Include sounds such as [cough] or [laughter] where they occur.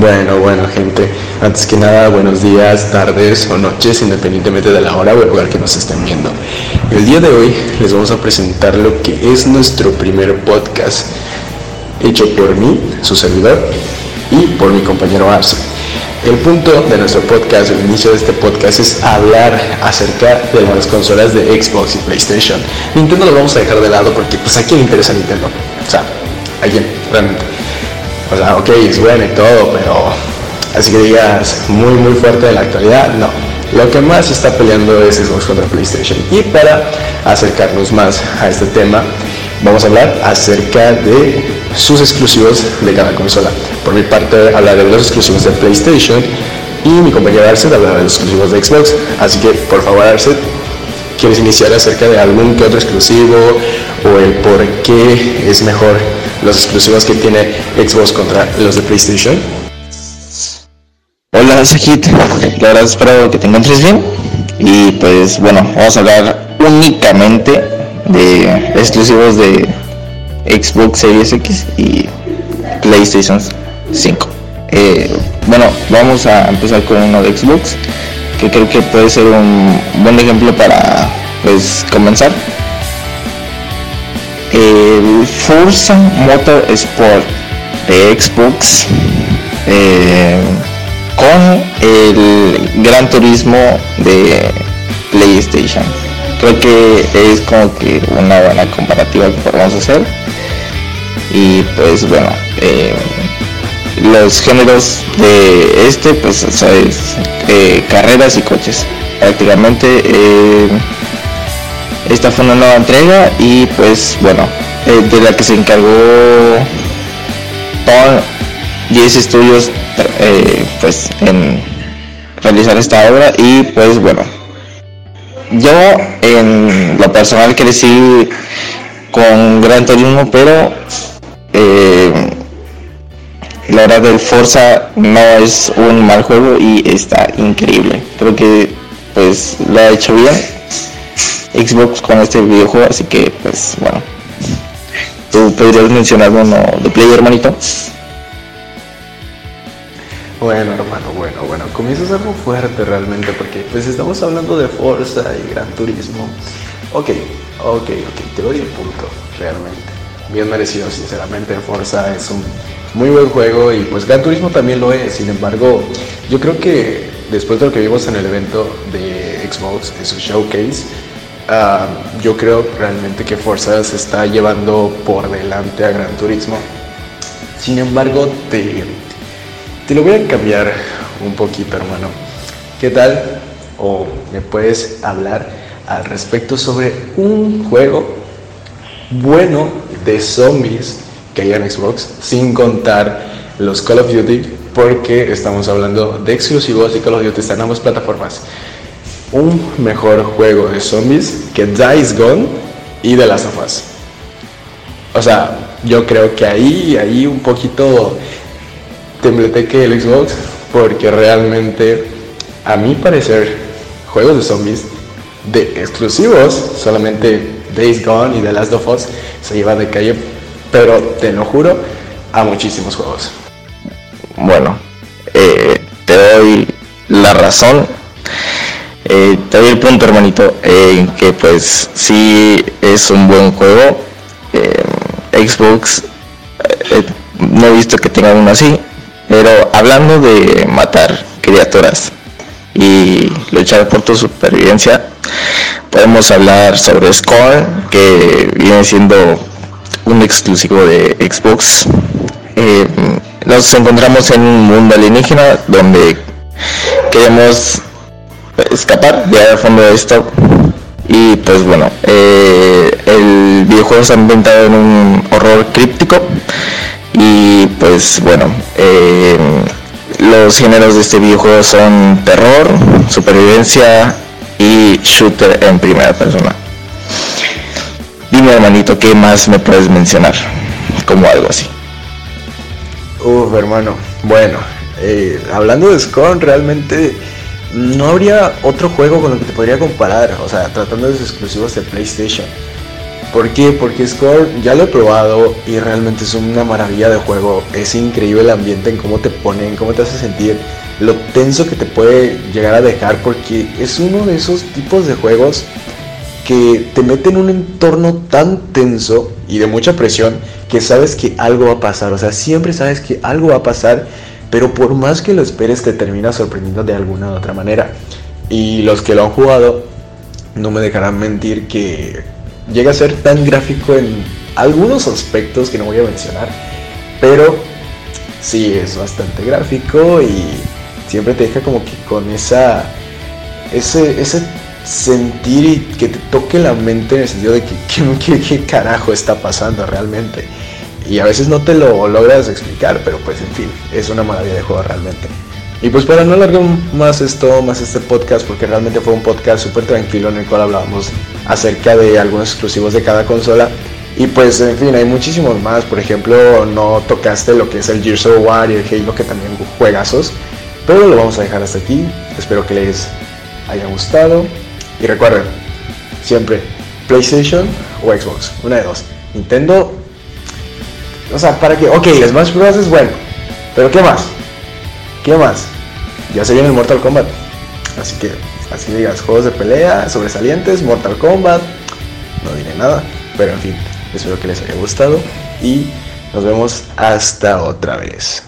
Bueno, bueno, gente. Antes que nada, buenos días, tardes o noches, independientemente de la hora o el lugar que nos estén viendo. El día de hoy les vamos a presentar lo que es nuestro primer podcast, hecho por mí, su servidor, y por mi compañero Arce. El punto de nuestro podcast, el inicio de este podcast es hablar acerca de las consolas de Xbox y PlayStation. Nintendo lo vamos a dejar de lado porque pues a quién le interesa Nintendo. O sea, a quién, realmente. O sea, ok, es bueno y todo, pero así que digas muy, muy fuerte de la actualidad, no. Lo que más está peleando es Xbox contra PlayStation. Y para acercarnos más a este tema, vamos a hablar acerca de sus exclusivos de cada consola. Por mi parte, hablaré de los exclusivos de PlayStation y mi compañero Arset hablará de los exclusivos de Xbox. Así que, por favor, Arset, ¿quieres iniciar acerca de algún que otro exclusivo o el por qué es mejor los exclusivos que tiene Xbox contra los de PlayStation. Hola Sajit, la verdad espero que te encuentres bien y pues bueno, vamos a hablar únicamente de exclusivos de Xbox Series X y PlayStation 5. Eh, bueno, vamos a empezar con uno de Xbox, que creo que puede ser un buen ejemplo para pues comenzar el Forza Motorsport de Xbox eh, con el Gran Turismo de PlayStation. Creo que es como que una buena comparativa que podemos hacer. Y pues bueno, eh, los géneros de este pues es eh, carreras y coches. Prácticamente esta fue una nueva entrega y pues bueno, eh, de la que se encargó Tom 10 estudios eh, pues en realizar esta obra y pues bueno, yo en lo personal crecí con Gran Turismo pero eh, la verdad del Forza no es un mal juego y está increíble. Creo que pues lo ha hecho bien Xbox con este videojuego, así que pues bueno. ¿Tú podrías mencionar uno de Play, hermanito? Bueno, hermano, bueno, bueno, comienzas algo fuerte realmente porque pues estamos hablando de Forza y Gran Turismo. Ok, ok, ok, te doy el punto, realmente. Bien merecido, sinceramente. Forza es un muy buen juego y pues Gran Turismo también lo es. Sin embargo, yo creo que después de lo que vimos en el evento de Xbox, en su showcase, Ah, yo creo realmente que Forza se está llevando por delante a Gran Turismo. Sin embargo, te, te lo voy a cambiar un poquito, hermano. ¿Qué tal? ¿O me puedes hablar al respecto sobre un juego bueno de zombies que hay en Xbox, sin contar los Call of Duty, porque estamos hablando de exclusivos y Call of Duty están en ambas plataformas un mejor juego de zombies que Dice Gone y The Last of Us. O sea, yo creo que ahí, ahí un poquito tembleteque el Xbox, porque realmente, a mi parecer, juegos de zombies de exclusivos, solamente Days Gone y The Last of Us se llevan de calle, pero te lo juro, a muchísimos juegos. Bueno, eh, te doy la razón eh, te doy el punto, hermanito, eh, que pues sí es un buen juego. Eh, Xbox eh, no he visto que tenga uno así, pero hablando de matar criaturas y luchar por tu supervivencia, podemos hablar sobre Scorn, que viene siendo un exclusivo de Xbox. nos encontramos en un mundo alienígena donde queremos escapar, ya al fondo de esto. Y pues bueno, eh, el videojuego se ha inventado en un horror críptico. Y pues bueno, eh, los géneros de este videojuego son terror, supervivencia y shooter en primera persona. Dime hermanito, ¿qué más me puedes mencionar? Como algo así. Uf, hermano. Bueno, eh, hablando de Scorn, realmente no habría otro juego con el que te podría comparar, o sea, tratando de los exclusivos de PlayStation. ¿Por qué? Porque Score ya lo he probado y realmente es una maravilla de juego. Es increíble el ambiente en cómo te ponen, cómo te hace sentir, lo tenso que te puede llegar a dejar porque es uno de esos tipos de juegos que te mete en un entorno tan tenso y de mucha presión que sabes que algo va a pasar. O sea, siempre sabes que algo va a pasar, pero por más que lo esperes te termina sorprendiendo de alguna u otra manera. Y los que lo han jugado no me dejarán mentir que llega a ser tan gráfico en algunos aspectos que no voy a mencionar, pero sí es bastante gráfico y siempre te deja como que con esa ese, ese sentir y que te toque la mente en el sentido de que [laughs] qué carajo está pasando realmente. Y a veces no te lo logras explicar, pero pues en fin, es una maravilla de juego realmente. Y pues para no alargar más esto, más este podcast, porque realmente fue un podcast súper tranquilo en el cual hablábamos acerca de algunos exclusivos de cada consola. Y pues en fin, hay muchísimos más. Por ejemplo, no tocaste lo que es el Gears of War y el Halo, que también juegazos. Pero lo vamos a dejar hasta aquí. Espero que les haya gustado. Y recuerden, siempre PlayStation o Xbox, una de dos. Nintendo, o sea, para que, ok, Smash Bros es bueno, pero ¿qué más? ¿Qué más? Ya se viene el Mortal Kombat. Así que, así digas, juegos de pelea, sobresalientes, Mortal Kombat. No diré nada, pero en fin, espero que les haya gustado y nos vemos hasta otra vez.